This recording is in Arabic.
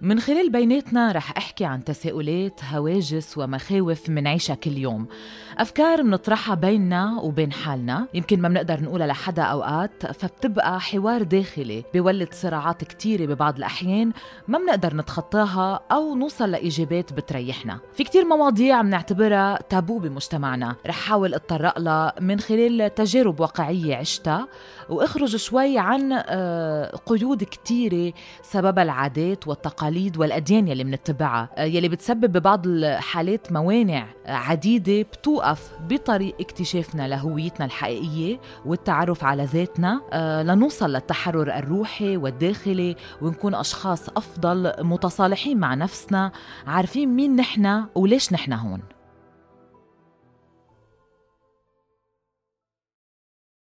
من خلال بيناتنا رح أحكي عن تساؤلات هواجس ومخاوف منعيشها كل يوم. أفكار منطرحها بيننا وبين حالنا يمكن ما بنقدر نقولها لحدا أوقات فبتبقى حوار داخلي بيولد صراعات كتيرة ببعض الأحيان ما بنقدر نتخطاها أو نوصل لإجابات بتريحنا. في كتير مواضيع بنعتبرها تابو بمجتمعنا رح حاول أتطرق لها من خلال تجارب واقعية عشتها وأخرج شوي عن آه، قيود كتيرة سببها العادات والتقاليد والأديان يلي منتبعها آه، يلي بتسبب ببعض الحالات موانع عديدة بتوقف بطريق اكتشافنا لهويتنا الحقيقية والتعرف على ذاتنا. آه، لنوصل للتحرر الروحي والداخلي ونكون أشخاص أفضل متصالحين مع نفسنا عارفين مين نحن وليش نحن هون.